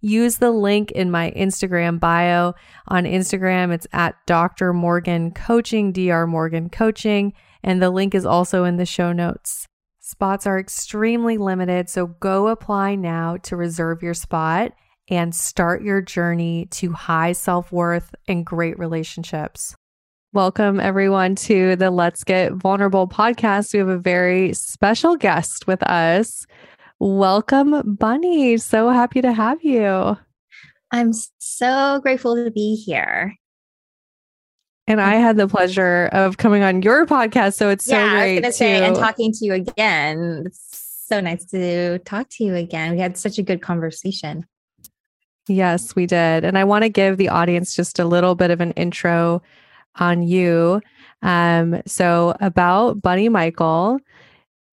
use the link in my Instagram bio. On Instagram, it's at Dr. Morgan Coaching, Dr. Morgan Coaching, and the link is also in the show notes. Spots are extremely limited, so go apply now to reserve your spot and start your journey to high self worth and great relationships. Welcome, everyone, to the Let's Get Vulnerable podcast. We have a very special guest with us. Welcome, Bunny. So happy to have you. I'm so grateful to be here. And I had the pleasure of coming on your podcast. So it's yeah, so great. I was to say, and talking to you again. It's so nice to talk to you again. We had such a good conversation. Yes, we did. And I want to give the audience just a little bit of an intro on you. Um, so, about Bunny Michael,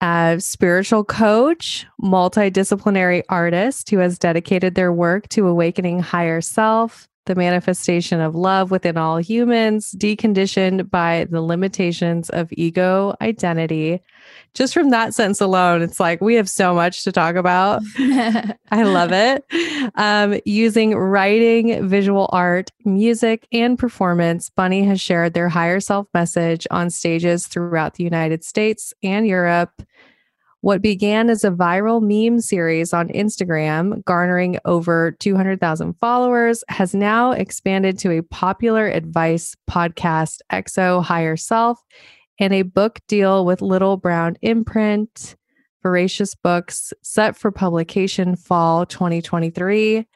a spiritual coach, multidisciplinary artist who has dedicated their work to awakening higher self, the manifestation of love within all humans, deconditioned by the limitations of ego identity. Just from that sense alone, it's like we have so much to talk about. I love it. Um, using writing, visual art, music, and performance, Bunny has shared their higher self message on stages throughout the United States and Europe what began as a viral meme series on Instagram, garnering over 200,000 followers, has now expanded to a popular advice podcast, XO Higher Self, and a book deal with Little Brown Imprint, Voracious Books, set for publication fall 2023.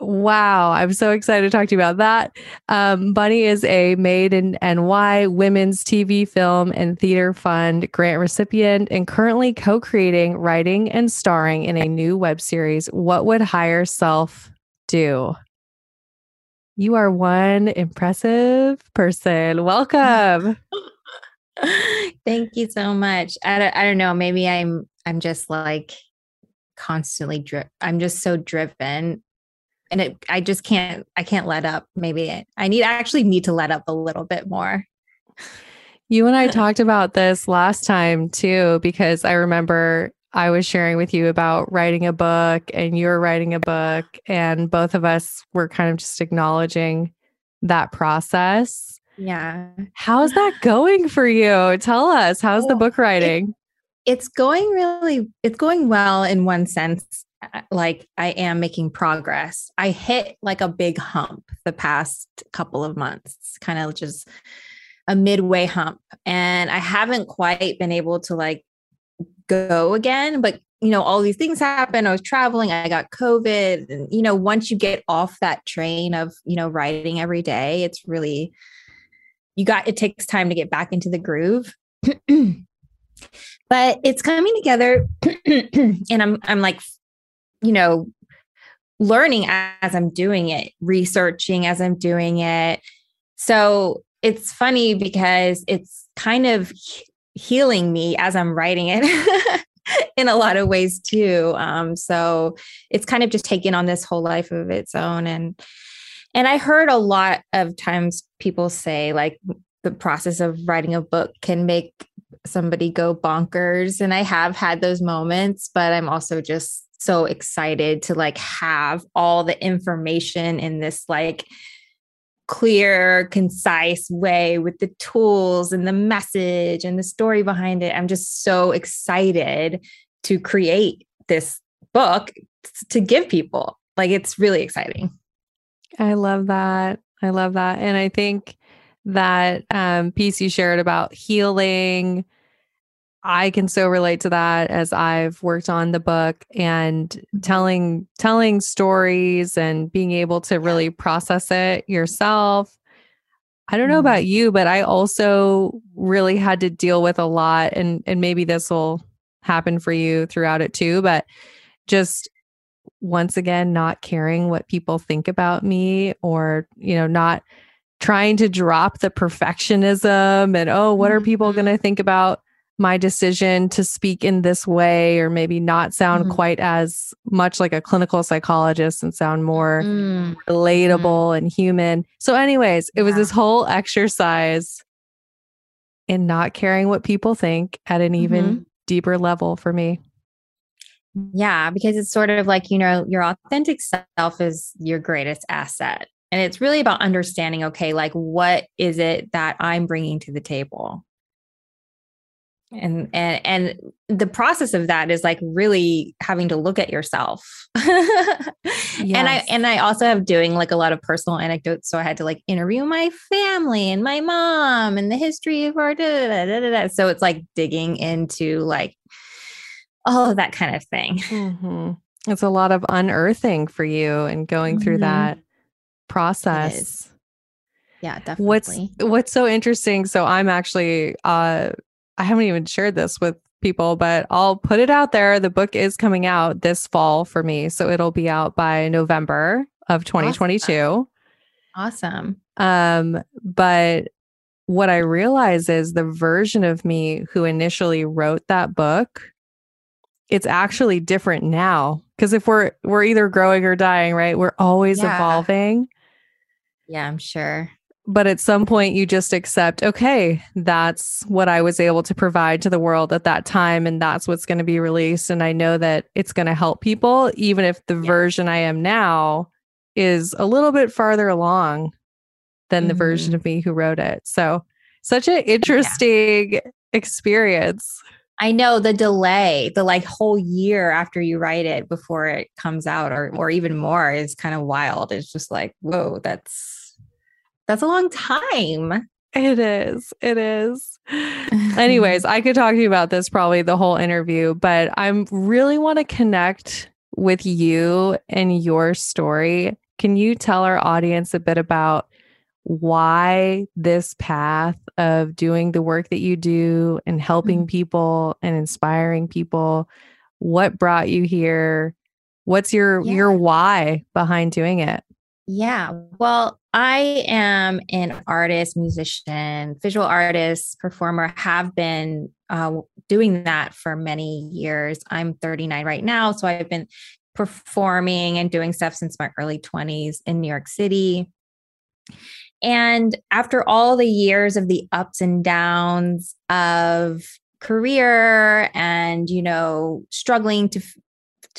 Wow, I'm so excited to talk to you about that. Um, Bunny is a Made in NY Women's TV, Film, and Theater Fund grant recipient and currently co creating, writing, and starring in a new web series, What Would Higher Self Do? You are one impressive person. Welcome. Thank you so much. I don't, I don't know. Maybe I'm I'm just like constantly driven. I'm just so driven and it i just can't i can't let up maybe i need I actually need to let up a little bit more you and i talked about this last time too because i remember i was sharing with you about writing a book and you were writing a book and both of us were kind of just acknowledging that process yeah how's that going for you tell us how's the book writing it's going really, it's going well in one sense. Uh, like I am making progress. I hit like a big hump the past couple of months, kind of just a midway hump. And I haven't quite been able to like go again, but you know, all these things happen. I was traveling, I got COVID. And, you know, once you get off that train of, you know, writing every day, it's really, you got, it takes time to get back into the groove. but it's coming together. and I'm, I'm like, you know, learning as I'm doing it, researching as I'm doing it. So it's funny because it's kind of healing me as I'm writing it. in a lot of ways too. Um, so it's kind of just taken on this whole life of its own. And and I heard a lot of times people say like the process of writing a book can make somebody go bonkers. And I have had those moments, but I'm also just so excited to like have all the information in this like clear, concise way with the tools and the message and the story behind it. I'm just so excited to create this book to give people. Like it's really exciting. I love that. I love that. And I think that um, piece you shared about healing, I can so relate to that as I've worked on the book and mm-hmm. telling telling stories and being able to really process it yourself. I don't know mm-hmm. about you, but I also really had to deal with a lot and and maybe this will happen for you throughout it too, but just once again not caring what people think about me or, you know, not trying to drop the perfectionism and oh, what are people going to mm-hmm. think about my decision to speak in this way or maybe not sound mm-hmm. quite as much like a clinical psychologist and sound more mm-hmm. relatable and human. So anyways, it yeah. was this whole exercise in not caring what people think at an even mm-hmm. deeper level for me. Yeah, because it's sort of like, you know, your authentic self is your greatest asset. And it's really about understanding, okay, like what is it that I'm bringing to the table? And and and the process of that is like really having to look at yourself yes. and i and i also have doing like a lot of personal anecdotes so i had to like interview my family and my mom and the history of our da, da, da, da, da. so it's like digging into like all of that kind of thing mm-hmm. it's a lot of unearthing for you and going mm-hmm. through that process yeah definitely what's what's so interesting so i'm actually uh I haven't even shared this with people, but I'll put it out there. The book is coming out this fall for me. So it'll be out by November of 2022. Awesome. awesome. Um, but what I realize is the version of me who initially wrote that book, it's actually different now. Because if we're we're either growing or dying, right? We're always yeah. evolving. Yeah, I'm sure but at some point you just accept okay that's what i was able to provide to the world at that time and that's what's going to be released and i know that it's going to help people even if the yeah. version i am now is a little bit farther along than mm-hmm. the version mm-hmm. of me who wrote it so such an interesting yeah. experience I know the delay, the like whole year after you write it before it comes out or or even more is kind of wild. It's just like, whoa, that's that's a long time. It is. It is. Anyways, I could talk to you about this probably the whole interview, but I really want to connect with you and your story. Can you tell our audience a bit about why this path of doing the work that you do and helping mm-hmm. people and inspiring people? What brought you here? What's your yeah. your why behind doing it? Yeah. Well, I am an artist, musician, visual artist, performer, have been uh, doing that for many years. I'm 39 right now. So I've been performing and doing stuff since my early 20s in New York City. And after all the years of the ups and downs of career and, you know, struggling to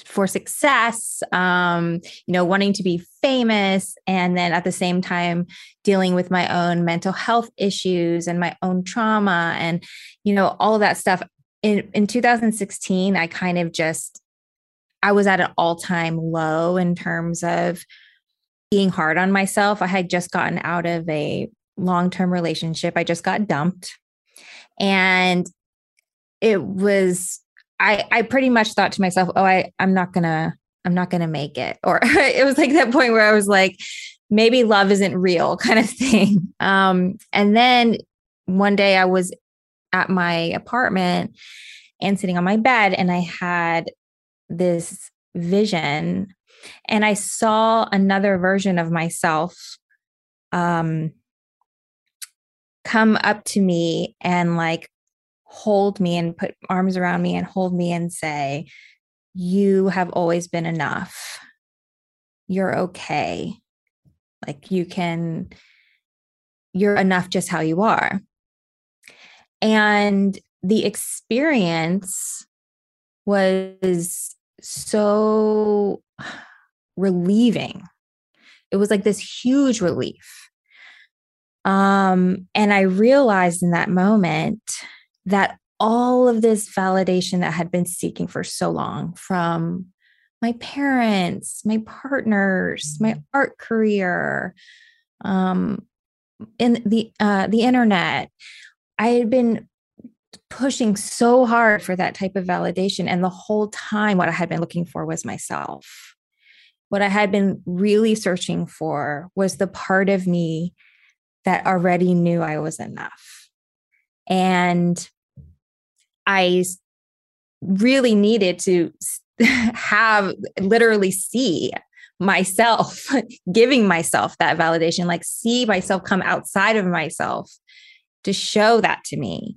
for success, um, you know, wanting to be famous, and then at the same time dealing with my own mental health issues and my own trauma, and you know, all of that stuff. in in 2016 I kind of just I was at an all-time low in terms of being hard on myself. I had just gotten out of a long-term relationship. I just got dumped. And it was I I pretty much thought to myself, "Oh, I I'm not to I'm not to make it." Or it was like that point where I was like, maybe love isn't real kind of thing. Um and then one day I was at my apartment and sitting on my bed and I had this vision and I saw another version of myself um come up to me and like hold me and put arms around me and hold me and say you have always been enough you're okay like you can you're enough just how you are and the experience was so relieving. It was like this huge relief. Um, and I realized in that moment that all of this validation that I had been seeking for so long from my parents, my partners, my mm-hmm. art career, um, in the uh, the internet, I had been pushing so hard for that type of validation. And the whole time, what I had been looking for was myself. What I had been really searching for was the part of me that already knew I was enough. And I really needed to have literally see myself giving myself that validation, like see myself come outside of myself to show that to me.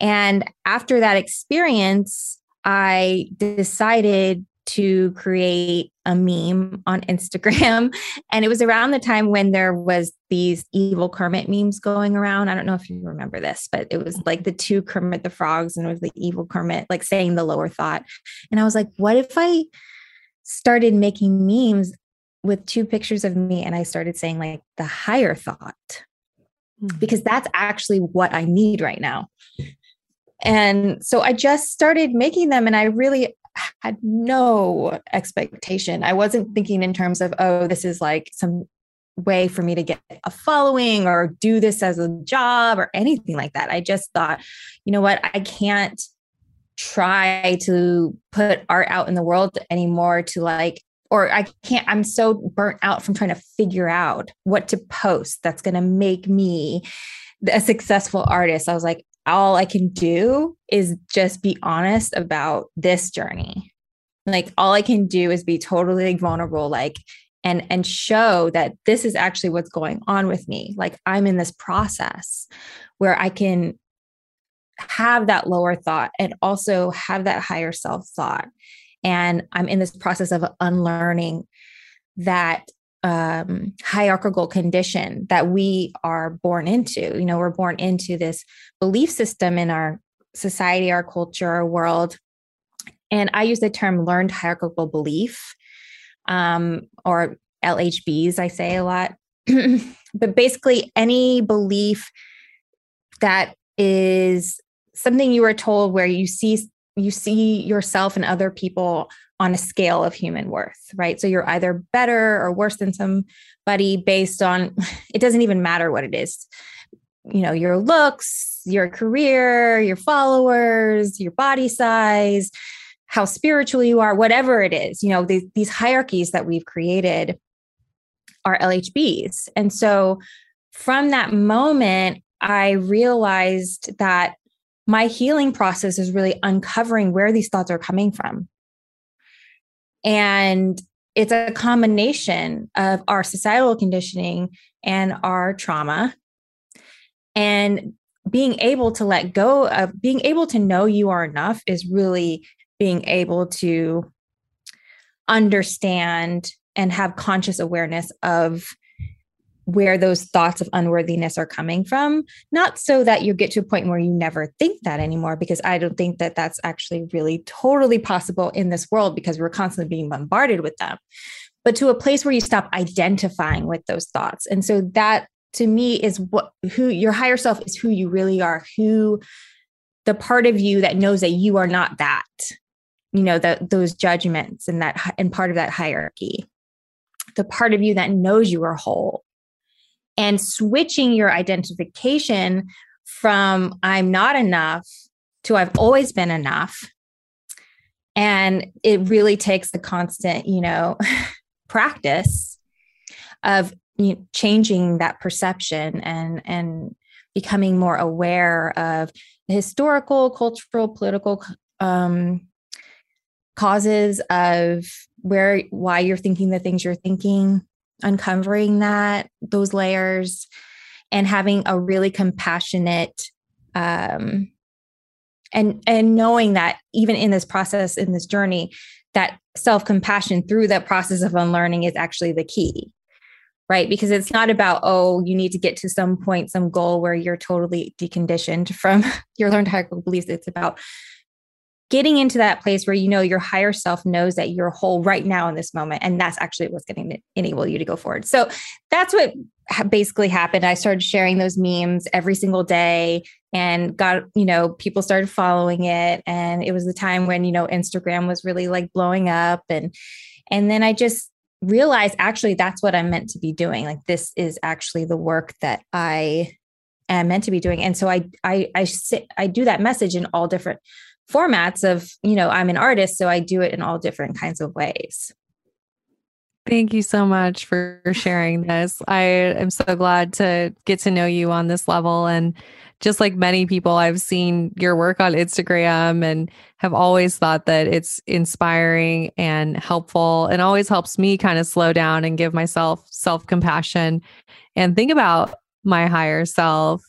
And after that experience, I decided to create a meme on Instagram. And it was around the time when there was these evil Kermit memes going around. I don't know if you remember this, but it was like the two Kermit the frogs and it was the evil Kermit like saying the lower thought. And I was like, what if I started making memes with two pictures of me and I started saying like the higher thought? Mm-hmm. Because that's actually what I need right now. And so I just started making them and I really had no expectation. I wasn't thinking in terms of, oh, this is like some way for me to get a following or do this as a job or anything like that. I just thought, you know what, I can't try to put art out in the world anymore to like or I can't, I'm so burnt out from trying to figure out what to post that's going to make me a successful artist. I was like, all I can do is just be honest about this journey. Like all I can do is be totally vulnerable, like and and show that this is actually what's going on with me. Like I'm in this process where I can have that lower thought and also have that higher self thought. And I'm in this process of unlearning that um, hierarchical condition that we are born into. You know, we're born into this belief system in our society, our culture, our world. And I use the term learned hierarchical belief um, or LHBs, I say a lot. but basically, any belief that is something you were told where you see you see yourself and other people on a scale of human worth, right? So you're either better or worse than somebody based on it doesn't even matter what it is. You know, your looks, your career, your followers, your body size, how spiritual you are, whatever it is, you know, these, these hierarchies that we've created are LHBs. And so from that moment, I realized that my healing process is really uncovering where these thoughts are coming from. And it's a combination of our societal conditioning and our trauma. And being able to let go of being able to know you are enough is really being able to understand and have conscious awareness of where those thoughts of unworthiness are coming from. Not so that you get to a point where you never think that anymore because i don't think that that's actually really totally possible in this world because we're constantly being bombarded with them. But to a place where you stop identifying with those thoughts. And so that to me is what who your higher self is who you really are who the part of you that knows that you are not that you know that those judgments and that and part of that hierarchy. The part of you that knows you are whole and switching your identification from i'm not enough to i've always been enough. And it really takes the constant you know practice of you know, changing that perception and and becoming more aware of the historical cultural political um, causes of where why you're thinking the things you're thinking uncovering that those layers and having a really compassionate um, and and knowing that even in this process in this journey that self-compassion through that process of unlearning is actually the key right? Because it's not about oh you need to get to some point some goal where you're totally deconditioned from your learned hierarchical beliefs. It's about getting into that place where you know your higher self knows that you're whole right now in this moment and that's actually what's going to enable you to go forward. So that's what basically happened. I started sharing those memes every single day and got you know people started following it and it was the time when you know instagram was really like blowing up and and then i just realized actually that's what i'm meant to be doing. Like this is actually the work that i am meant to be doing. And so i i i sit i do that message in all different formats of, you know, I'm an artist, so I do it in all different kinds of ways. Thank you so much for sharing this. I am so glad to get to know you on this level. And just like many people, I've seen your work on Instagram and have always thought that it's inspiring and helpful and always helps me kind of slow down and give myself self compassion and think about my higher self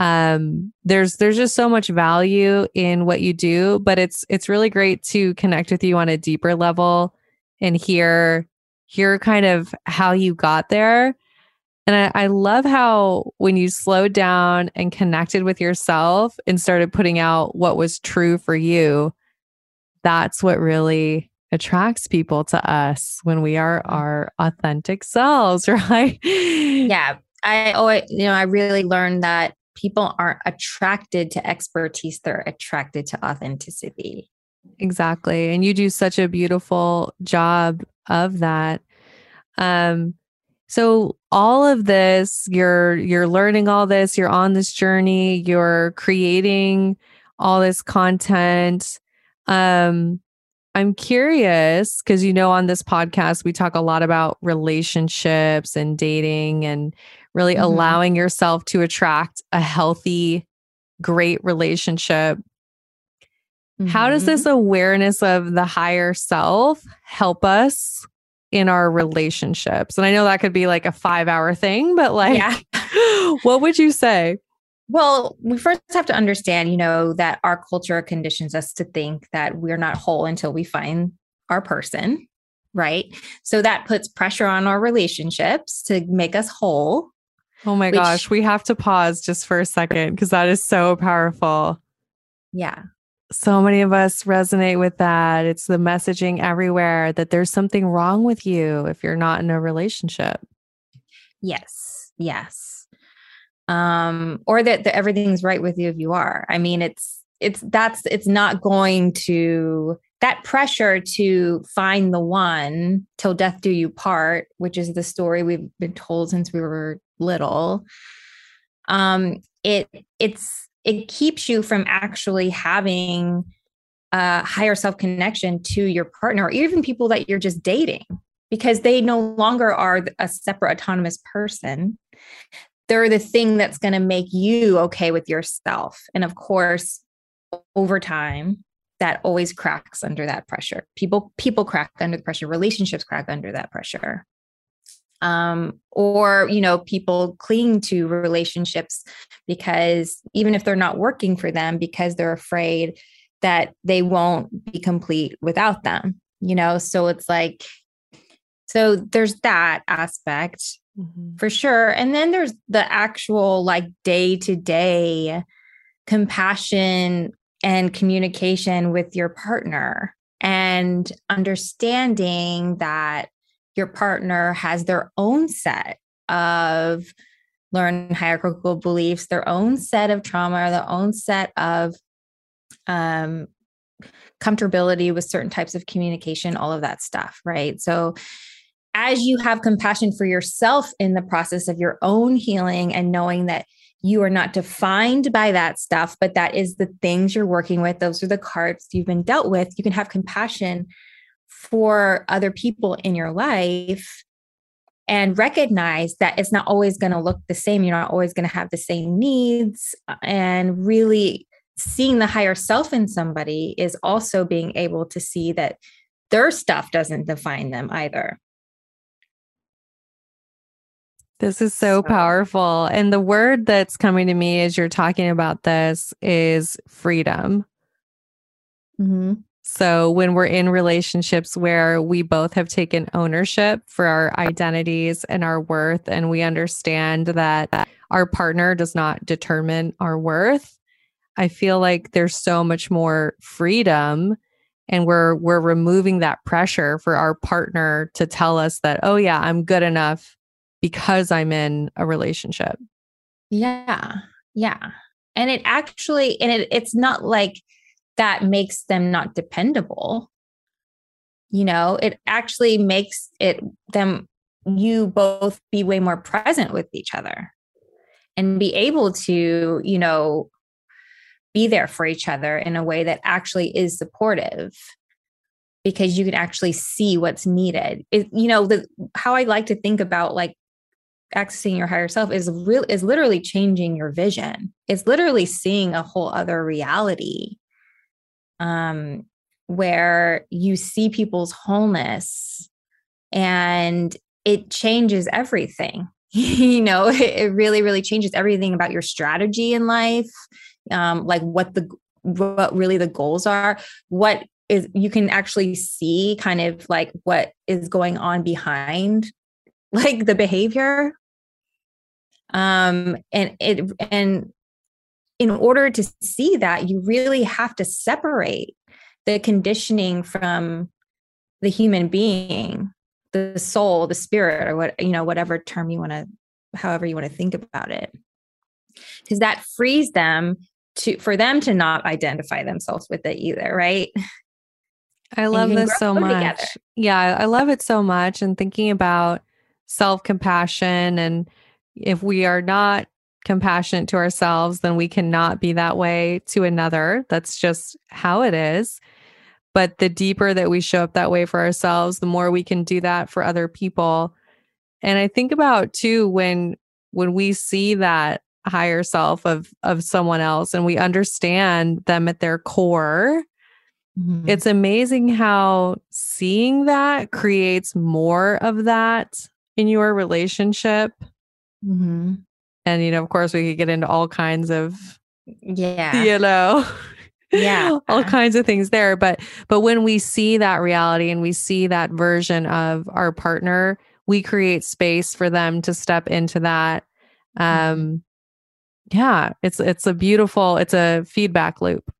um, there's there's just so much value in what you do but it's it's really great to connect with you on a deeper level and hear hear kind of how you got there. And I, I love how when you slowed down and connected with yourself and started putting out what was true for you that's what really attracts people to us when we are mm. our authentic selves right? Yeah. I always you know i really learned that people aren't attracted to expertise, they're attracted to authenticity. Exactly. And you do such a beautiful job of that. Um, so all of this, you're you're learning all this, you're on this journey, you're creating all this content. Um, I'm curious because you know on this podcast we talk a lot about relationships and dating and really mm-hmm. allowing yourself to attract a healthy, great relationship. Mm-hmm. How does this mm-hmm. awareness of the higher self help us in our relationships? And I know that could be like a five hour thing, but like, yeah. what would you say? Well, we first have to understand, you know, that our culture conditions us to think that we're not whole until we find our person, right? So that puts pressure on our relationships to make us whole. Oh my which, gosh, we have to pause just for a second because that is so powerful. Yeah. So many of us resonate with that. It's the messaging everywhere that there's something wrong with you if you're not in a relationship. Yes. Yes. Um, or that, that everything's right with you if you are. I mean, it's, it's, that's, it's not going to, that pressure to find the one till death do you part, which is the story we've been told since we were little um it it's it keeps you from actually having a higher self connection to your partner or even people that you're just dating because they no longer are a separate autonomous person. They're the thing that's going to make you okay with yourself. And of course over time that always cracks under that pressure. People people crack under the pressure. Relationships crack under that pressure um, or you know people cling to relationships because even if they're not working for them because they're afraid that they won't be complete without them you know so it's like so there's that aspect mm-hmm. for sure and then there's the actual like day to day compassion and communication with your partner and understanding that your partner has their own set of learned hierarchical beliefs, their own set of trauma, their own set of um, comfortability with certain types of communication, all of that stuff, right? So, as you have compassion for yourself in the process of your own healing and knowing that you are not defined by that stuff, but that is the things you're working with, those are the cards you've been dealt with, you can have compassion for other people in your life and recognize that it's not always going to look the same. You're not always going to have the same needs. And really seeing the higher self in somebody is also being able to see that their stuff doesn't define them either. This is so, so, powerful. And the word that's coming to me as you're talking about this is freedom. Mm-hmm. So, when we're in relationships where we both have taken ownership for our identities and our worth, and we understand that our partner does not determine our worth, I feel like there's so much more freedom and we're we're removing that pressure for our partner to tell us that oh yeah, I'm good enough because I'm in a relationship. Yeah. Yeah. And it actually and it, it's not like that makes them not dependable. You know, it actually makes it them you both be way more present with each other and be able to, you know, be there for each other in a way that actually is supportive because you can actually see what's needed. It, you know, the how I like to think about like accessing your higher self is real is literally changing your vision. It's literally seeing a whole other reality um, where you see people's wholeness and it changes everything. you know, it, really, really changes everything about your strategy in life, um, like what the what really the goals are, what is you can actually see kind of like what is going on behind like the behavior um and it and in order to see that, you really have to separate the conditioning from the human being, the soul, the spirit, or what, you know, whatever term you want to, however you want to think about it. Because that frees them to, for them to not identify themselves with it either, right? I love this so much. Together. Yeah, I love it so much. And thinking about self compassion and if we are not compassionate to ourselves, then we cannot be that way to another. That's just how it is. But the deeper that we show up that way for ourselves, the more we can do that for other people. And I think about too when when we see that higher self of of someone else and we understand them at their core, mm-hmm. it's amazing how seeing that creates more of that in your relationship. Mm-hmm and you know of course we could get into all kinds of yeah. you know yeah. all kinds of things there. But but when we see that reality and we see that version of our partner we create space for them to step into that mm-hmm. um yeah it's it's a beautiful it's a feedback loop.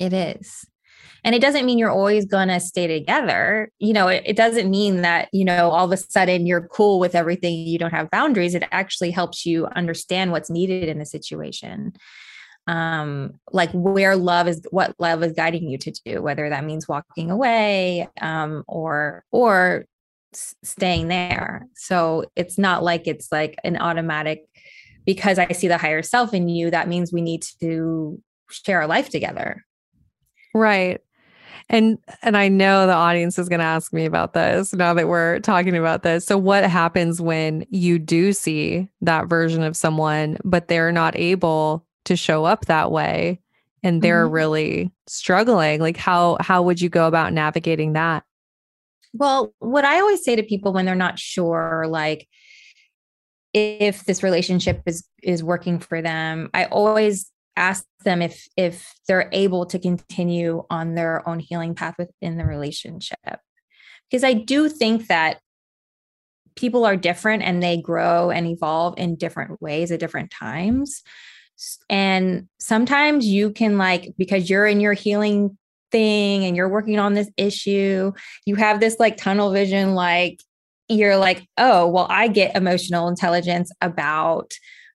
It is and it doesn't mean you're always going to stay together. You know, it, it, doesn't mean that, you know, all of a sudden you're cool with everything. You don't have boundaries. It actually helps you understand what's needed in the situation. Um, like where love is, what love is guiding you to do, whether that means walking away um, or, or staying there. So it's not like it's like an automatic, because I see the higher self in you, that means we need to share our life together. Right. And and I know the audience is going to ask me about this now that we're talking about this. So what happens when you do see that version of someone but they're not able to show up that way and they're mm-hmm. really struggling? Like how how would you go about navigating that? Well, what I always say to people when they're not sure like if this relationship is is working for them, I always ask them if if they're able to continue on their own healing path within the relationship. Because i do think that people are different and they grow and evolve in different ways at different times. And sometimes you can like because you're in your healing thing and you're working on this issue you have this like tunnel vision like you're like oh well i get emotional intelligence about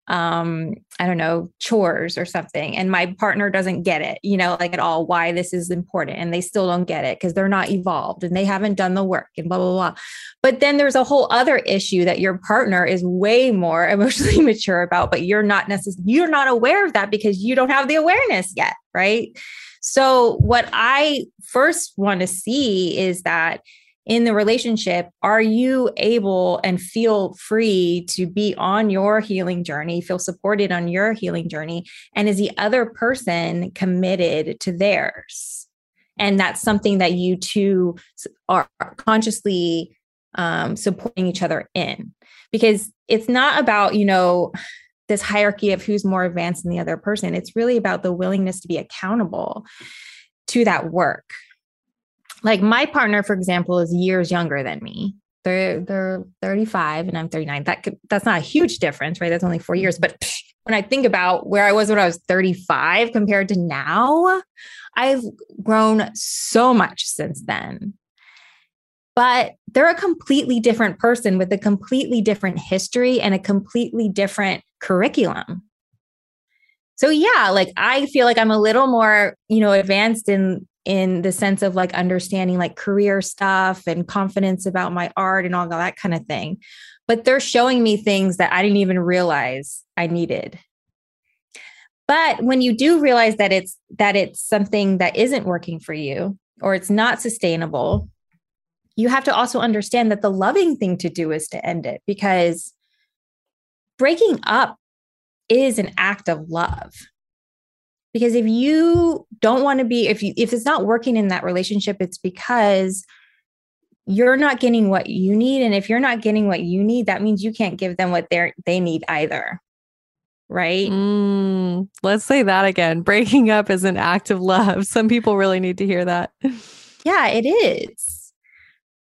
um i don't know chores or something and my partner doesn't get it you know like at all why this is important and they still don't get it because they're not evolved and they haven't done the work and blah blah blah. But then there's a whole other issue that your partner is way more emotionally mature about but you're not necessarily you're not aware of that because you don't have the awareness yet right? So what i first want to see is that in the relationship, are you able and feel free to be on your healing journey, feel supported on your healing journey? And is the other person committed to theirs? And that's something that you two are consciously um, supporting each other in. Because it's not about, you know, this hierarchy of who's more advanced than the other person. It's really about the willingness to be accountable to that work like my partner, for example, is years younger than me. They're they're 35 and I'm 39. That could, that's not a huge difference, right? That's only four years. But when I think about where I was when I was 35 compared to now, I've grown so much since then. But they're a completely different person with a completely different history and a completely different curriculum. So yeah, like I feel like I'm a little more, you know, advanced in in the sense of like understanding like career stuff and confidence about my art and all that kind of thing. But they're showing me things that I didn't even realize I needed. But when you do realize that it's that it's something that isn't working for you or it's not sustainable, you have to also understand that the loving thing to do is to end it because breaking up is an act of love because if you don't want to be if you if it's not working in that relationship it's because you're not getting what you need and if you're not getting what you need that means you can't give them what they they need either right? Mm, let's say that again. Breaking up is an act of love. Some people really need to hear that. Yeah it is.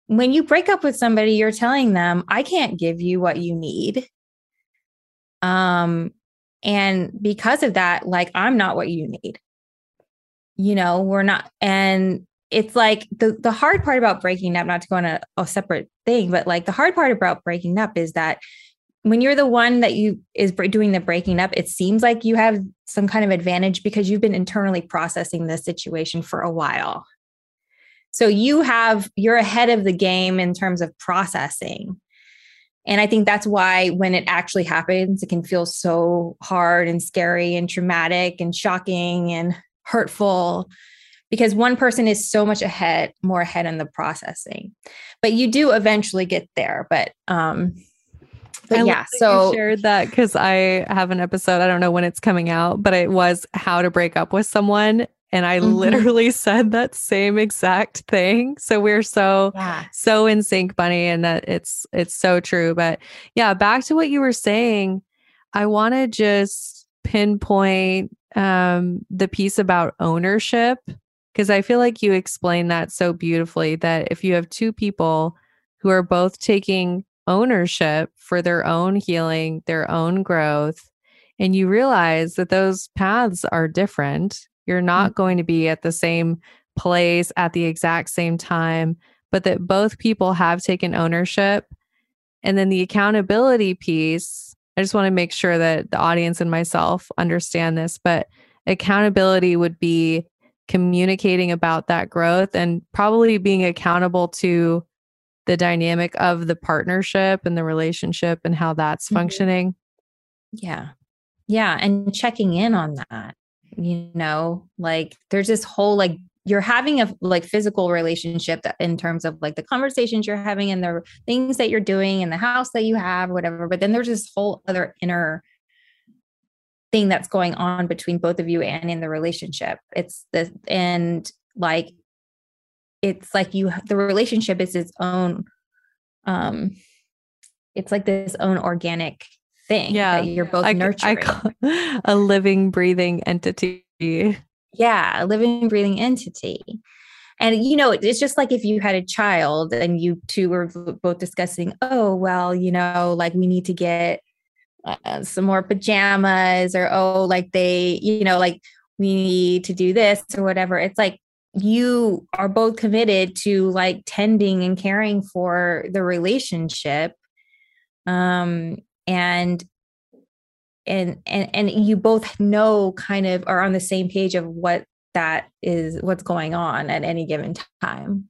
When you break up with somebody you're telling them i can't give you what you need. Um and because of that, like, I'm not what you need. You know, we're not. And it's like the, the hard part about breaking up, not to go on a, a separate thing, but like the hard part about breaking up is that when you're the one that you is doing the breaking up, it seems like you have some kind of advantage because you've been internally processing this situation for a while. So you have, you're ahead of the game in terms of processing. And I think that's why when it actually happens, it can feel so hard and scary and traumatic and shocking and hurtful because one person is so much ahead, more ahead in the processing. But you do eventually get there. But um but I yeah, so I shared that because I have an episode. I don't know when it's coming out, but it was how to break up with someone, and I mm-hmm. literally said that same exact thing. So we're so yeah. so in sync, Bunny, and that it's it's so true. But yeah, back to what you were saying, I want to just pinpoint um the piece about ownership because I feel like you explained that so beautifully that if you have two people who are both taking ownership for their own healing, their own growth, and you realize that those paths are different you're not mm-hmm. going to be at the same place at the exact same time, but that both people have taken ownership. And then the accountability piece, I just want to make sure that the audience and myself understand this, but accountability would be communicating about that growth and probably being accountable to the dynamic of the partnership and the relationship and how that's mm-hmm. functioning. Yeah. Yeah. And checking in on that you know like there's this whole like you're having a like physical relationship in terms of like the conversations you're having and the things that you're doing in the house that you have whatever but then there's this whole other inner thing that's going on between both of you and in the relationship. It's the and like it's like you the relationship is its own um it's like this own organic thing yeah you're both I, nurturing. I a living breathing entity yeah a living breathing entity. And you know it's just like if you had a child and you two were both discussing oh well you know like we need to get uh, some more pajamas or oh like they you know like we need to do this or whatever it's like you are both committed to like tending and caring for the relationship. Um and and and and you both know kind of are on the same page of what that is what's going on at any given time.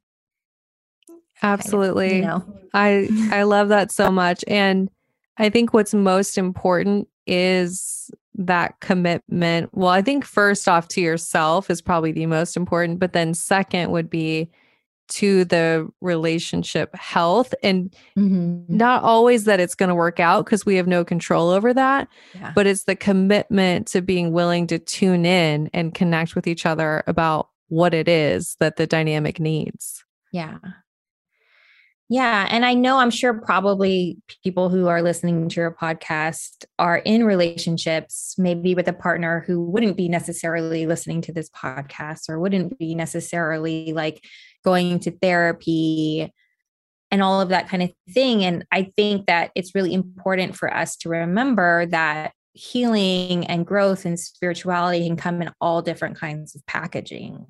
Absolutely kind of, you know. I i love that so much. And i think what's most important is that commitment. Well i think first off to yourself is probably the most important but then second would be to the relationship health and mm-hmm. not always that it's going to work out because we have no control over that yeah. but it's the commitment to being willing to tune in and connect with each other about what it is that the dynamic needs yeah yeah. And I know I'm sure probably people who are listening to your podcast are in relationships, maybe with a partner who wouldn't be necessarily listening to this podcast or wouldn't be necessarily like going to therapy and all of that kind of thing. And I think that it's really important for us to remember that healing and growth and spirituality can come in all different kinds of packaging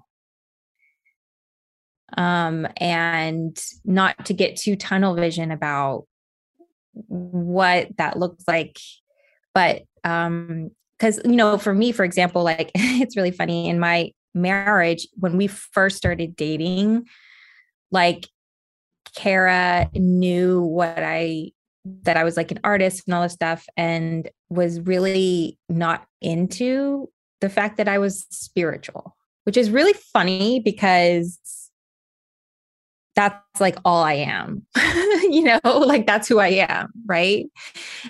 um, and not to get too tunnel vision about what that looks like. But um, because you know, for me, for example, like it's really funny in my marriage when we first started dating, like Kara knew what I that I was like an artist and all this stuff, and was really not into the fact that I was spiritual, which is really funny because that's like all I am, you know, like that's who I am. Right.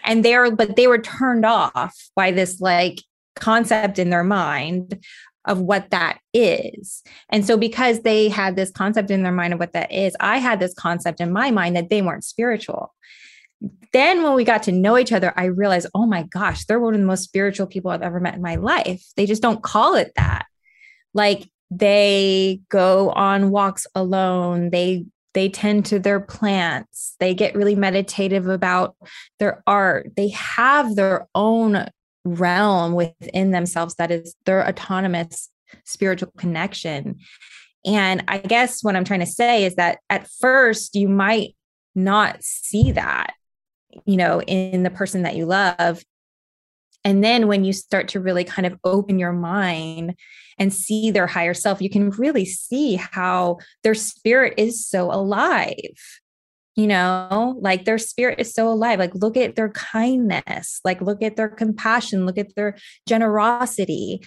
And they're, but they were turned off by this like concept in their mind of what that is. And so, because they had this concept in their mind of what that is, I had this concept in my mind that they weren't spiritual. Then, when we got to know each other, I realized, oh my gosh, they're one of the most spiritual people I've ever met in my life. They just don't call it that. Like, they go on walks alone they they tend to their plants they get really meditative about their art they have their own realm within themselves that is their autonomous spiritual connection and i guess what i'm trying to say is that at first you might not see that you know in the person that you love and then when you start to really kind of open your mind and see their higher self, you can really see how their spirit is so alive. You know, like their spirit is so alive. Like, look at their kindness, like, look at their compassion, look at their generosity,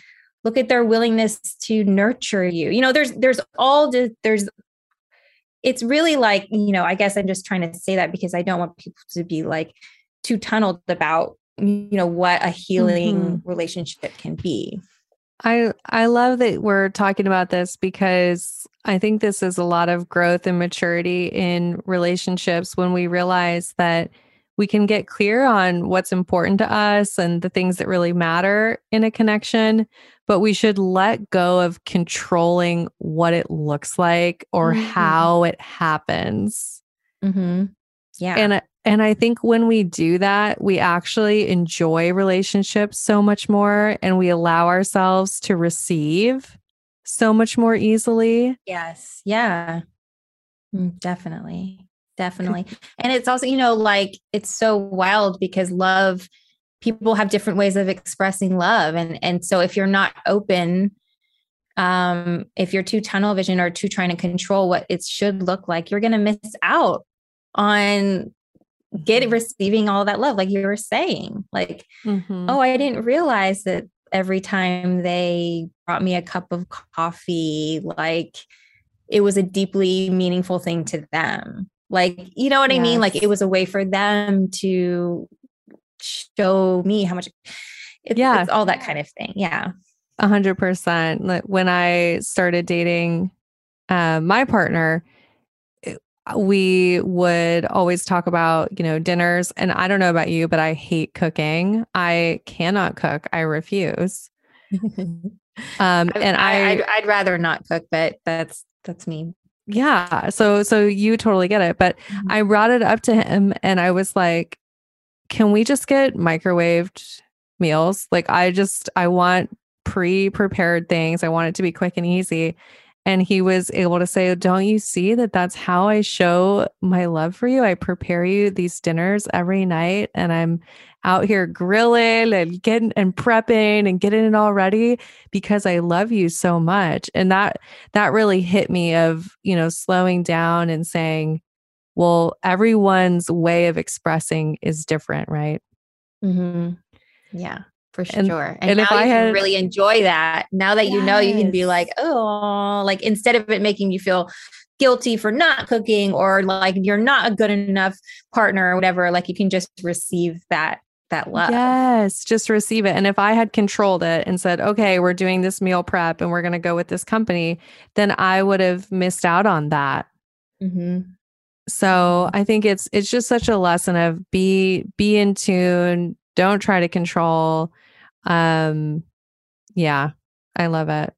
look at their willingness to nurture you. You know, there's, there's all, there's, it's really like, you know, I guess I'm just trying to say that because I don't want people to be like too tunneled about you know what a healing mm-hmm. relationship can be i i love that we're talking about this because i think this is a lot of growth and maturity in relationships when we realize that we can get clear on what's important to us and the things that really matter in a connection but we should let go of controlling what it looks like or mm-hmm. how it happens mm-hmm. Yeah and and I think when we do that, we actually enjoy relationships so much more and we allow ourselves to receive so much more easily. Yes. Yeah. Mm, definitely. Definitely. and it's also, you know, like it's so wild because love, people have different ways of expressing love. And and so if you're not open, um, if you're too tunnel vision or too trying to control what it should look like, you're gonna miss out on get receiving all that love like you were saying like mm-hmm. oh i didn't realize that every time they brought me a cup of coffee like it was a deeply meaningful thing to them. Like you know what yes. i mean? Like it was a way for them to show me how much it, yeah. it's all that kind of thing yeah. A hundred percent. Like when i started dating uh, my partner we would always talk about, you know, dinners. And I don't know about you, but I hate cooking. I cannot cook. I refuse. um, and I, I'd, I'd rather not cook, but that's that's me. Yeah. So so you totally get it. But mm-hmm. I brought it up to him and I was like, can we just get microwaved meals? Like I just I want pre-prepared things. I want it to be quick and easy. And he was able to say, Don't you see that that's how I show my love for you? I prepare you these dinners every night and I'm out here grilling and getting and prepping and getting it all ready because I love you so much. And that that really hit me of, you know, slowing down and saying, well, everyone's way of expressing is different, right? Mm-hmm. Yeah for and, sure. And, and if I had really enjoy that, now that yes. you know, you can be like, oh, like instead of it making you feel guilty for not cooking or like you're not a good enough partner or whatever, like you can just receive that that love. Yes, just receive it. And if I had controlled it and said, okay, we're doing this meal prep and we're going to go with this company, then I would have missed out on that. Mm-hmm. So I think it's it's just such a lesson of be be in tune. Don't try to control um, yeah, I love it.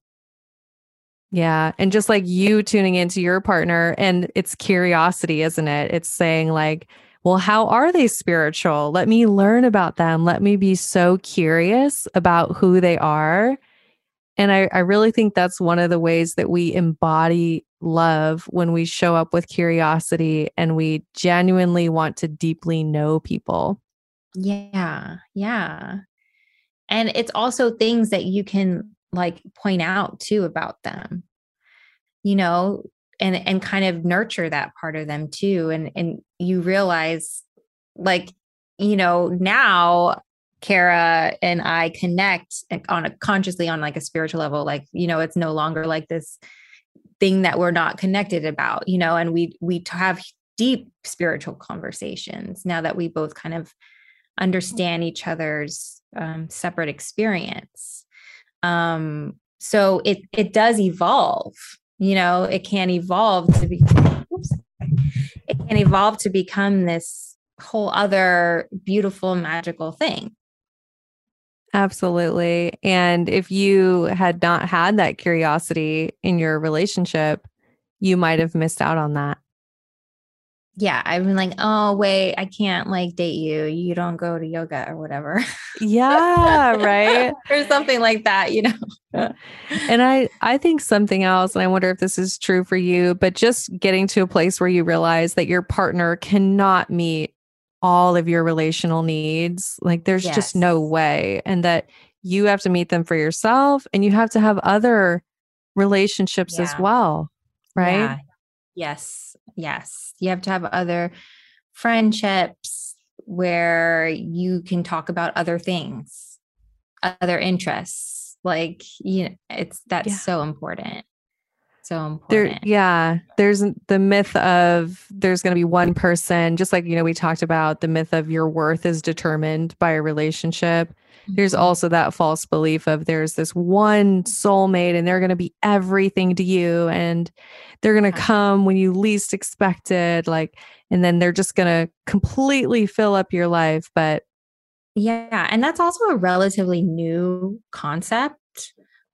Yeah. And just like you tuning into your partner, and it's curiosity, isn't it? It's saying, like, well, how are they spiritual? Let me learn about them. Let me be so curious about who they are. And I, I really think that's one of the ways that we embody love when we show up with curiosity and we genuinely want to deeply know people. Yeah. Yeah and it's also things that you can like point out too about them you know and and kind of nurture that part of them too. And and you realize like you know now Kara and I connect eh, on a consciously on like a spiritual level like you know it's no longer like this thing that we're not connected about you know and we we have deep spiritual conversations now that we both kind of understand each other's um, separate experience. Um, so it it does evolve. You know, it can evolve to be. Oops, it can evolve to become this whole other beautiful, magical thing. Absolutely. And if you had not had that curiosity in your relationship, you might have missed out on that yeah, I've been like, oh wait, I can't like date you. You don't go to yoga or whatever. Yeah, right. or something like that, you know. and I I think something else, and I wonder if this is true for you, but just getting to a place where you realize that your partner cannot meet all of your relational needs. Like there's yes. just no way. And that you have to meet them for yourself and you have to have other relationships yeah. as well. Right. Yeah. Yes. Yes. You have to have other friendships where you can talk about other things, other interests. Like, you know, it's that's yeah. so important. So important. There, yeah. There's the myth of there's going to be one person, just like, you know, we talked about the myth of your worth is determined by a relationship there's mm-hmm. also that false belief of there's this one soulmate and they're going to be everything to you and they're going to come when you least expect it like and then they're just going to completely fill up your life but yeah and that's also a relatively new concept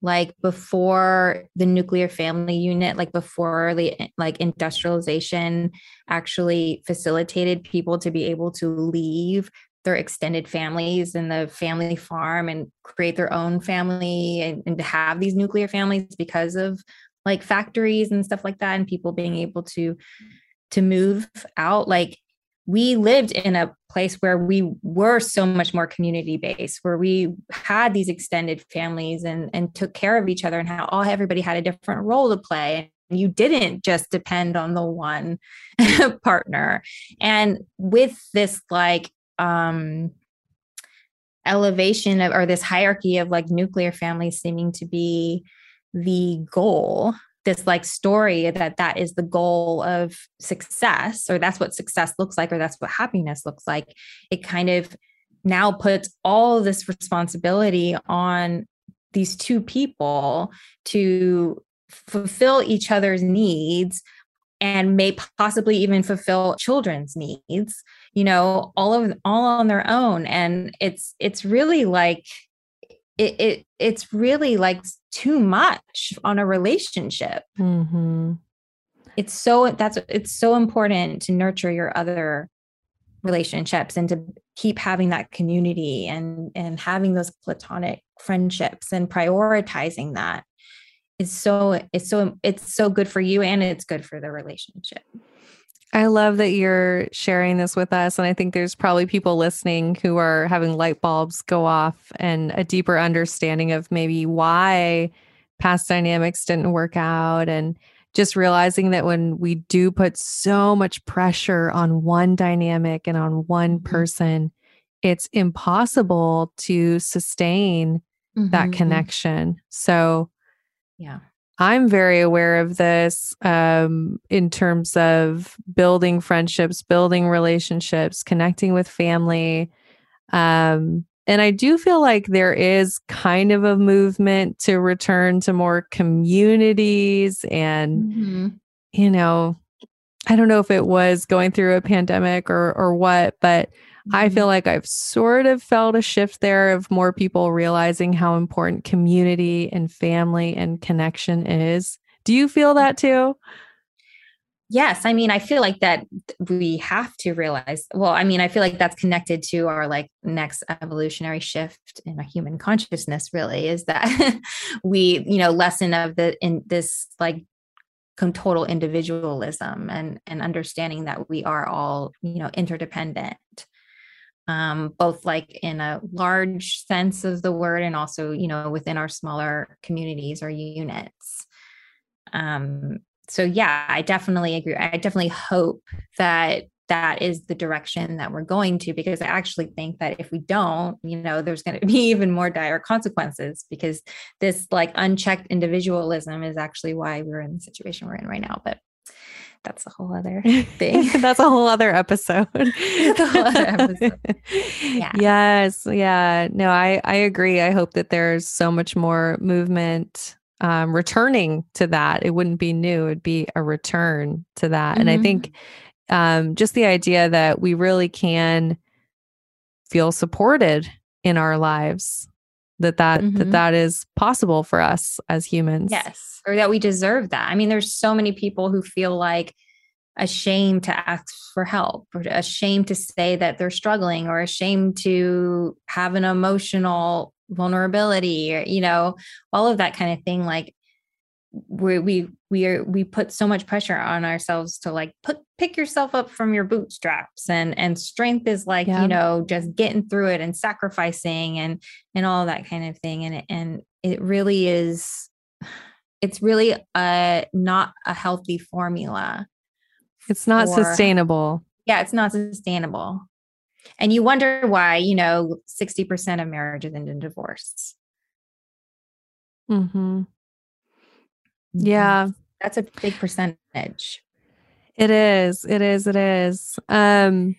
like before the nuclear family unit like before the like industrialization actually facilitated people to be able to leave their extended families and the family farm and create their own family and, and to have these nuclear families because of like factories and stuff like that and people being able to to move out. Like we lived in a place where we were so much more community based where we had these extended families and and took care of each other and how all everybody had a different role to play. And you didn't just depend on the one partner. And with this like um, elevation of, or this hierarchy of like nuclear families seeming to be the goal this like story that that is the goal of success or that's what success looks like or that's what happiness looks like it kind of now puts all this responsibility on these two people to fulfill each other's needs and may possibly even fulfill children's needs you know all of all on their own and it's it's really like it, it it's really like too much on a relationship. Mm-hmm. it's so that's it's so important to nurture your other relationships and to keep having that community and and having those platonic friendships and prioritizing that. Is so it's so it's so good for you and it's good for the relationship I love that you're sharing this with us. And I think there's probably people listening who are having light bulbs go off and a deeper understanding of maybe why past dynamics didn't work out. And just realizing that when we do put so much pressure on one dynamic and on one mm-hmm. person, it's impossible to sustain mm-hmm. that connection. So, yeah. I'm very aware of this um, in terms of building friendships, building relationships, connecting with family. Um, and I do feel like there is kind of a movement to return to more communities and, mm-hmm. you know, I don't know if it was going through a pandemic or or what, but I feel mm-hmm. like I've sort of felt a shift there of more people realizing how important community and family and connection is. Do you feel that too? Yes, I mean, I feel like that we have to realize. Well, I mean, I feel like that's connected to our like next evolutionary shift in a human consciousness. Really, is that we, you know, lesson of the in this like total individualism and and understanding that we are all, you know, interdependent um, both like in a large sense of the word and also, you know, within our smaller communities or units. Um, so yeah, I definitely agree. I definitely hope that that is the direction that we're going to because I actually think that if we don't, you know, there's going to be even more dire consequences because this like unchecked individualism is actually why we're in the situation we're in right now. But that's a whole other thing. that's a whole other episode. whole other episode. Yeah. Yes. Yeah. No, I, I agree. I hope that there's so much more movement um, returning to that. It wouldn't be new, it'd be a return to that. Mm-hmm. And I think mm-hmm. um, just the idea that we really can feel supported in our lives that that mm-hmm. that that is possible for us as humans. Yes. Or that we deserve that. I mean there's so many people who feel like ashamed to ask for help or ashamed to say that they're struggling or ashamed to have an emotional vulnerability or you know all of that kind of thing like we we we are we put so much pressure on ourselves to like put pick yourself up from your bootstraps and and strength is like yeah. you know just getting through it and sacrificing and and all that kind of thing and and it really is it's really a not a healthy formula it's not for, sustainable yeah it's not sustainable and you wonder why you know 60% of marriages end in divorce mm-hmm yeah. That's a big percentage. It is. It is. It is. Um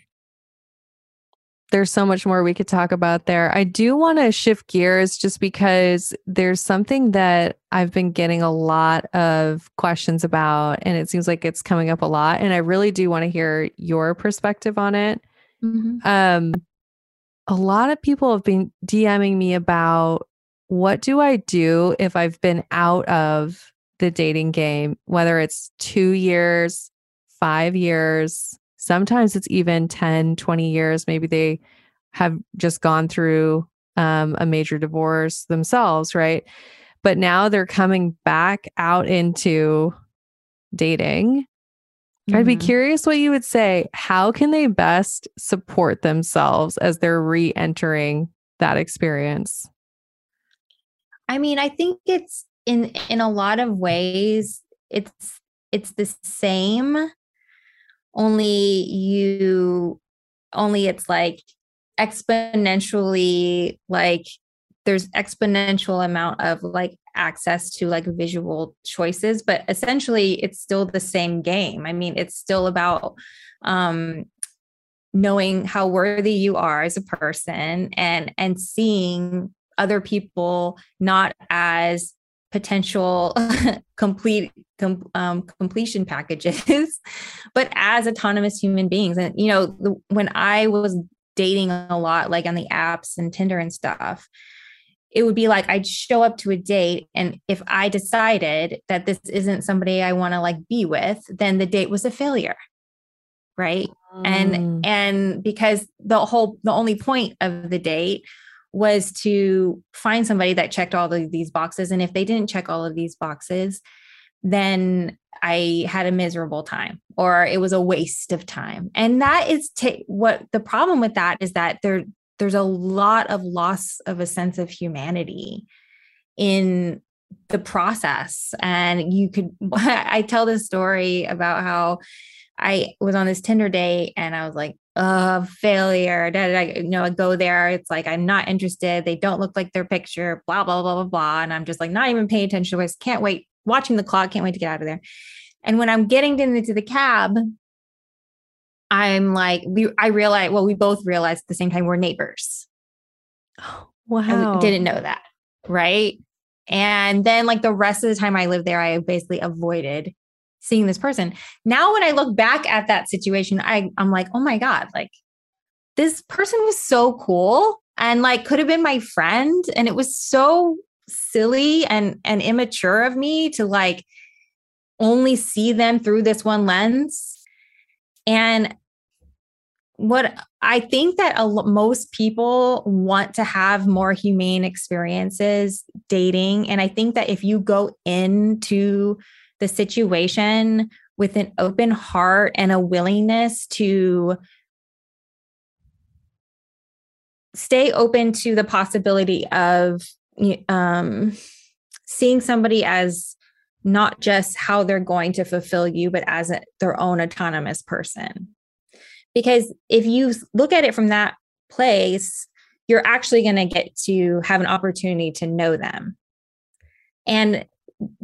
there's so much more we could talk about there. I do want to shift gears just because there's something that I've been getting a lot of questions about, and it seems like it's coming up a lot. And I really do want to hear your perspective on it. Mm-hmm. Um, a lot of people have been DMing me about what do I do if I've been out of the dating game, whether it's two years, five years, sometimes it's even 10, 20 years. Maybe they have just gone through um, a major divorce themselves, right? But now they're coming back out into dating. Mm-hmm. I'd be mm-hmm. curious what you would say. How can they best support themselves as they're re entering that experience? I mean, I think it's in in a lot of ways it's it's the same only you only it's like exponentially like there's exponential amount of like access to like visual choices but essentially it's still the same game. I mean it's still about um knowing how worthy you are as a person and and seeing other people not as potential complete com, um, completion packages but as autonomous human beings and you know the, when i was dating a lot like on the apps and tinder and stuff it would be like i'd show up to a date and if i decided that this isn't somebody i want to like be with then the date was a failure right mm. and and because the whole the only point of the date was to find somebody that checked all of these boxes. And if they didn't check all of these boxes, then I had a miserable time or it was a waste of time. And that is t- what the problem with that is that there there's a lot of loss of a sense of humanity in the process and you could I tell this story about how I was on this Tinder date and I was like, uh, failure. Da, da, da. You know, I go there. It's like, I'm not interested. They don't look like their picture, blah, blah, blah, blah, blah. And I'm just like, not even paying attention. to I can't wait, watching the clock. Can't wait to get out of there. And when I'm getting into the cab, I'm like, we, I realize, well, we both realized at the same time we're neighbors. Wow. I didn't know that. Right. And then, like, the rest of the time I lived there, I basically avoided seeing this person. Now, when I look back at that situation, I, I'm like, oh my God, like this person was so cool and like could have been my friend. And it was so silly and and immature of me to like only see them through this one lens. And what I think that a, most people want to have more humane experiences dating. And I think that if you go into the situation with an open heart and a willingness to stay open to the possibility of um, seeing somebody as not just how they're going to fulfill you, but as a, their own autonomous person. Because if you look at it from that place, you're actually going to get to have an opportunity to know them. And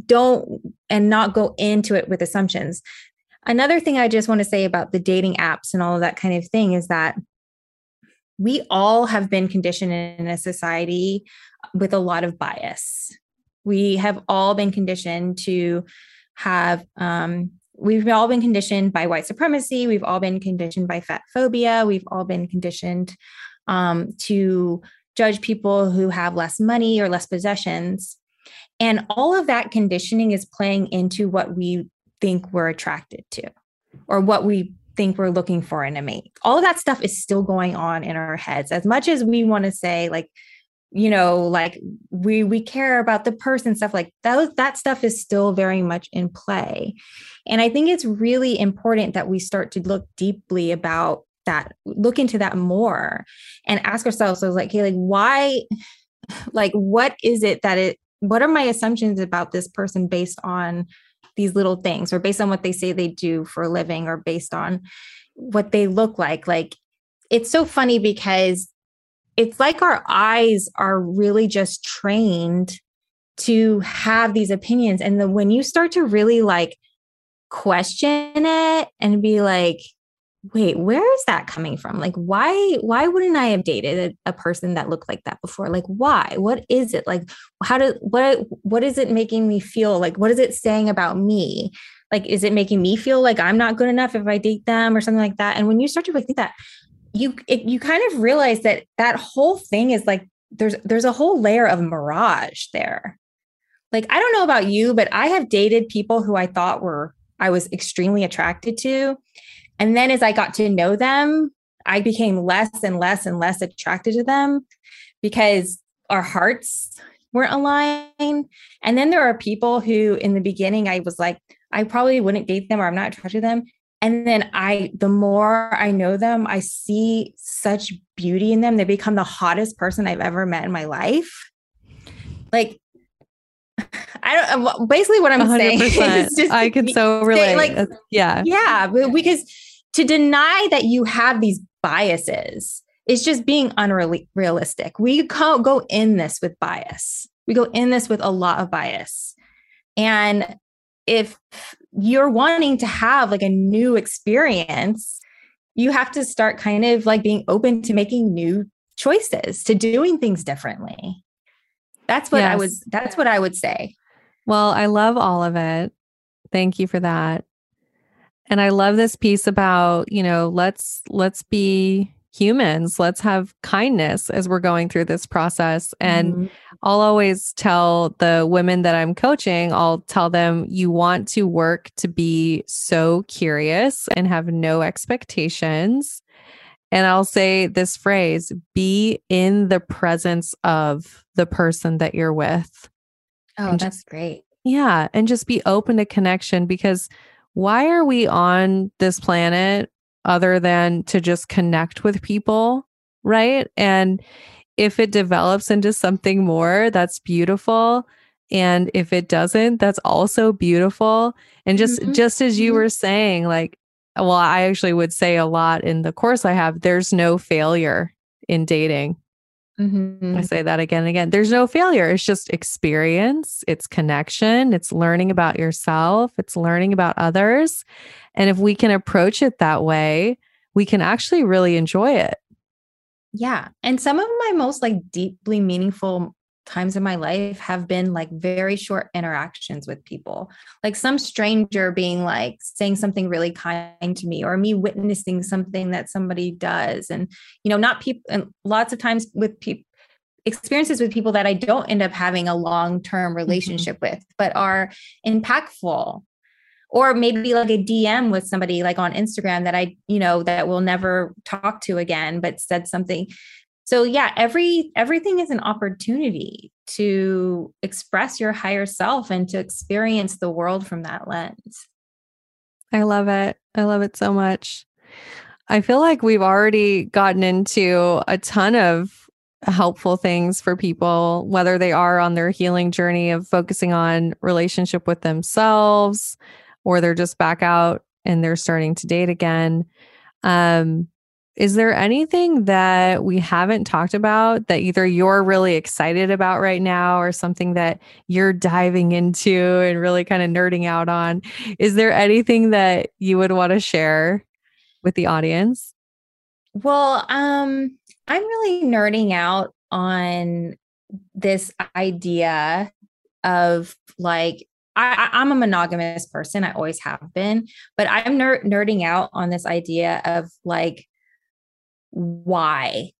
don't and not go into it with assumptions. Another thing I just want to say about the dating apps and all of that kind of thing is that we all have been conditioned in a society with a lot of bias. We have all been conditioned to have, um, we've all been conditioned by white supremacy. We've all been conditioned by fat phobia. We've all been conditioned um, to judge people who have less money or less possessions. And all of that conditioning is playing into what we think we're attracted to or what we think we're looking for in a mate. All of that stuff is still going on in our heads. As much as we want to say, like, you know, like we we care about the person, stuff like that, that stuff is still very much in play. And I think it's really important that we start to look deeply about that, look into that more and ask ourselves, so like, hey, like, why, like, what is it that it what are my assumptions about this person based on these little things or based on what they say they do for a living or based on what they look like? Like it's so funny because it's like our eyes are really just trained to have these opinions. And then when you start to really like question it and be like wait where is that coming from? Like why why wouldn't i have dated a, a, person that looked like that before? Like why? What is it? Like how do what what is it making me feel? Like what is it saying about me? Like is it making me feel like i'm not good enough if i date them or something like that? And when you start to think that you it, you kind of realize that that whole thing is like there's there's a whole layer of mirage there. Like i don't know about you but i have dated people who i thought were i was extremely attracted to and then as I got to know them, I became less and less and less attracted to them because our hearts weren't aligned. And then there are people who, in the beginning, I was like, I probably wouldn't date them or I'm not attracted to them. And then I, the more I know them, I see such beauty in them. They become the hottest person I've ever met in my life. Like, I don't, basically what I'm 100%. saying is just, I can so relate. Like, yeah. Yeah. Because to deny that you have these biases is just being unrealistic. We can't go in this with bias. We go in this with a lot of bias. And if you're wanting to have like a new experience, you have to start kind of like being open to making new choices, to doing things differently. That's what yes. I was that's what I would say. Well, I love all of it. Thank you for that. And I love this piece about, you know, let's let's be humans. Let's have kindness as we're going through this process. And mm-hmm. I'll always tell the women that I'm coaching, I'll tell them you want to work to be so curious and have no expectations And I'll say this phrase be in the presence of the person that you're with. Oh, and that's just, great. Yeah. And just be open to connection because why are we on this planet other than to just connect with people? Right. And if it develops into something more, that's beautiful. And if it doesn't, that's also beautiful. And just mm-hmm. just as you mm-hmm. were saying, like, well, I actually would say a lot in the course I have, there's no failure in dating. Mm-hmm. I say that again and again. There's no failure. It's just experience, it's connection, it's learning about yourself, it's learning about others. And if we can approach it that way, we can actually really enjoy it. Yeah. And some of my most like deeply meaningful times in my life have been like very short interactions with people like some stranger being like saying something really kind to me or me witnessing something that somebody does and you know not people and lots of times with people experiences with people that I don't end up having a long-term mm-hmm. relationship mm-hmm. with but are impactful or maybe like a DM with somebody like on Instagram that I, you know, that will never talk to again, but said something so yeah every everything is an opportunity to express your higher self and to experience the world from that lens. I love it. I love it so much. I feel like we've already gotten into a ton of helpful things for people whether they are on their healing journey of focusing on relationship with themselves or they're just back out and they're starting to date again. Um is there anything that we haven't talked about that either you're really excited about right now or something that you're diving into and really kind of nerding out on? Is there anything that you would want to share with the audience? Well, um, I'm really nerding out on this idea of like I, am a monogamous person. I always have been, but I'm ner- nerding out on this idea of like why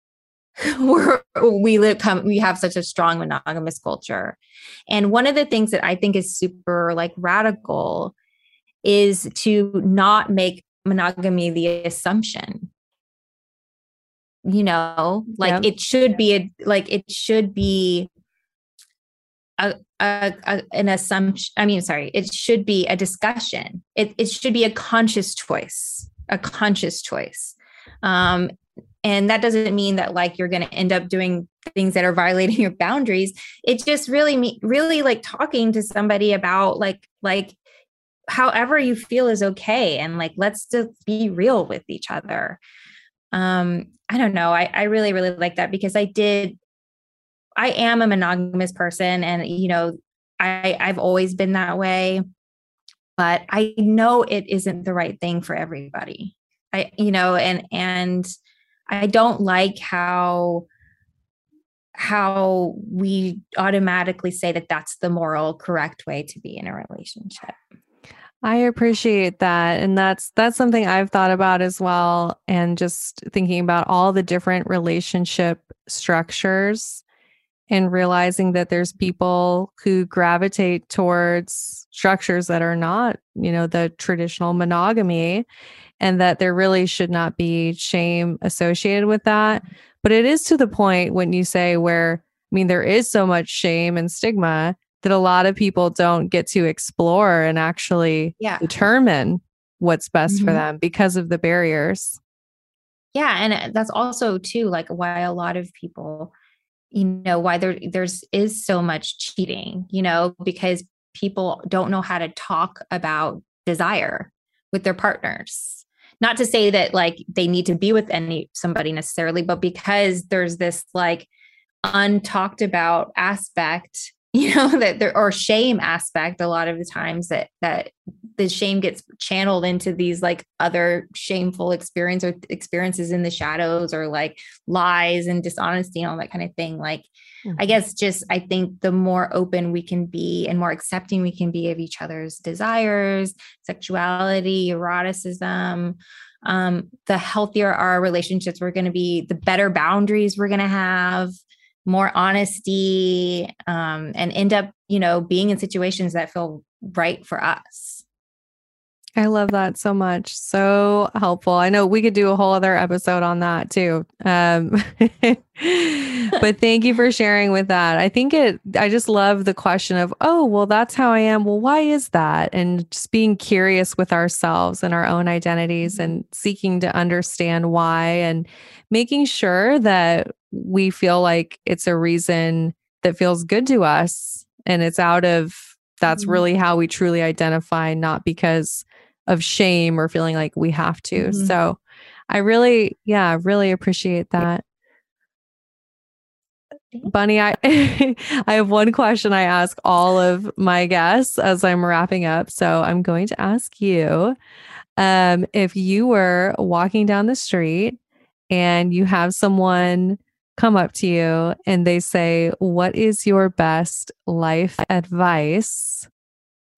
we're, we live come we have such a strong monogamous culture. And one of the things that i think is super like radical is to not make monogamy the assumption. You know like it should be a like it should be a, a, a, an assumption i mean sorry it should be a discussion. It, it should be a conscious choice a conscious choice. Um and that doesn't mean that like you're going to end up doing things that are violating your boundaries. It just really me really like talking to somebody about like like however you feel is okay and like let's just be real with each other. Um i don't know. I i really really like that because i did i am a monogamous person and you know i i've always been that way. But i know it isn't the right thing for everybody. I you know and and I don't like how how we automatically say that that's the moral correct way to be in a relationship. I appreciate that and that's that's something I've thought about as well and just thinking about all the different relationship structures and realizing that there's people who gravitate towards structures that are not, you know, the traditional monogamy and that there really should not be shame associated with that. But it is to the point when you say where, I mean, there is so much shame and stigma that a lot of people don't get to explore and actually yeah. determine what's best mm-hmm. for them because of the barriers. Yeah. And uh, that's also, too, like why a lot of people, you know, why there there's is so much cheating, you know, because people don't know how to talk about desire with their partners not to say that like they need to be with any somebody necessarily but because there's this like untalked about aspect you know that there or shame aspect a lot of the times that that the shame gets channeled into these like other shameful experience or experiences in the shadows or like lies and dishonesty and all that kind of thing like mm-hmm. i guess just i think the more open we can be and more accepting we can be of each other's desires sexuality eroticism um, the healthier our relationships we're going to be the better boundaries we're going to have more honesty um, and end up you know being in situations that feel right for us I love that so much. So helpful. I know we could do a whole other episode on that too. Um, but thank you for sharing with that. I think it, I just love the question of, oh, well, that's how I am. Well, why is that? And just being curious with ourselves and our own identities mm-hmm. and seeking to understand why and making sure that we feel like it's a reason that feels good to us and it's out of that's mm-hmm. really how we truly identify, not because of shame or feeling like we have to. Mm-hmm. So I really, yeah, really appreciate that. Bunny, I I have one question I ask all of my guests as I'm wrapping up. So I'm going to ask you um, if you were walking down the street and you have someone come up to you and they say, What is your best life advice?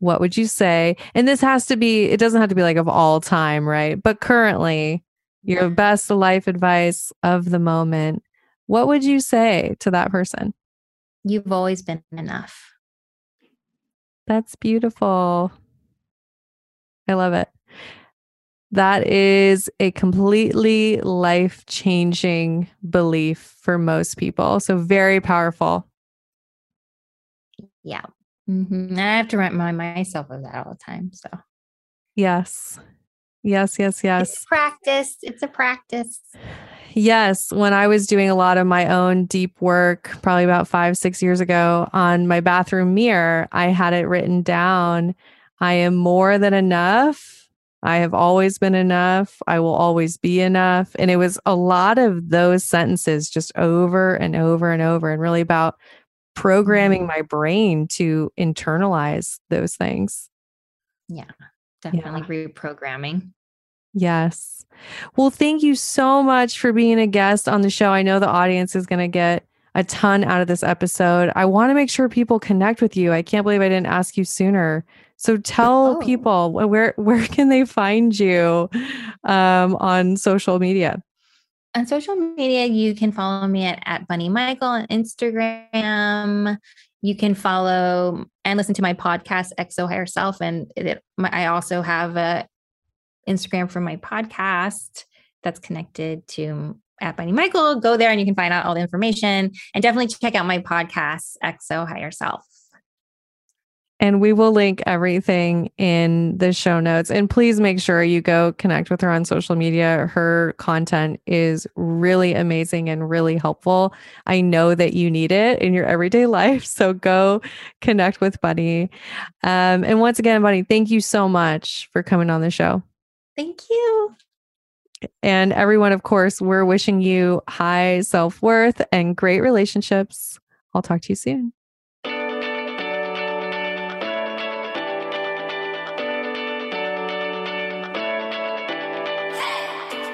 What would you say? And this has to be, it doesn't have to be like of all time, right? But currently, your best life advice of the moment, what would you say to that person? You've always been enough. That's beautiful. I love it. That is a completely life changing belief for most people. So, very powerful. Yeah. Mm-hmm. I have to remind myself of that all the time. So, yes, yes, yes, yes. It's practice. It's a practice. Yes. When I was doing a lot of my own deep work, probably about five, six years ago, on my bathroom mirror, I had it written down I am more than enough. I have always been enough. I will always be enough. And it was a lot of those sentences just over and over and over, and really about programming my brain to internalize those things. Yeah, definitely yeah. reprogramming. Yes. Well, thank you so much for being a guest on the show. I know the audience is going to get a ton out of this episode. I want to make sure people connect with you. I can't believe I didn't ask you sooner. So tell oh. people where where can they find you um, on social media? On social media, you can follow me at, at Bunny Michael on Instagram. You can follow and listen to my podcast, XO Higher Self. And it, my, I also have a Instagram for my podcast that's connected to at Bunny Michael. Go there and you can find out all the information. And definitely check out my podcast, XO Higher Self. And we will link everything in the show notes. And please make sure you go connect with her on social media. Her content is really amazing and really helpful. I know that you need it in your everyday life. So go connect with Bunny. Um, and once again, Bunny, thank you so much for coming on the show. Thank you. And everyone, of course, we're wishing you high self worth and great relationships. I'll talk to you soon.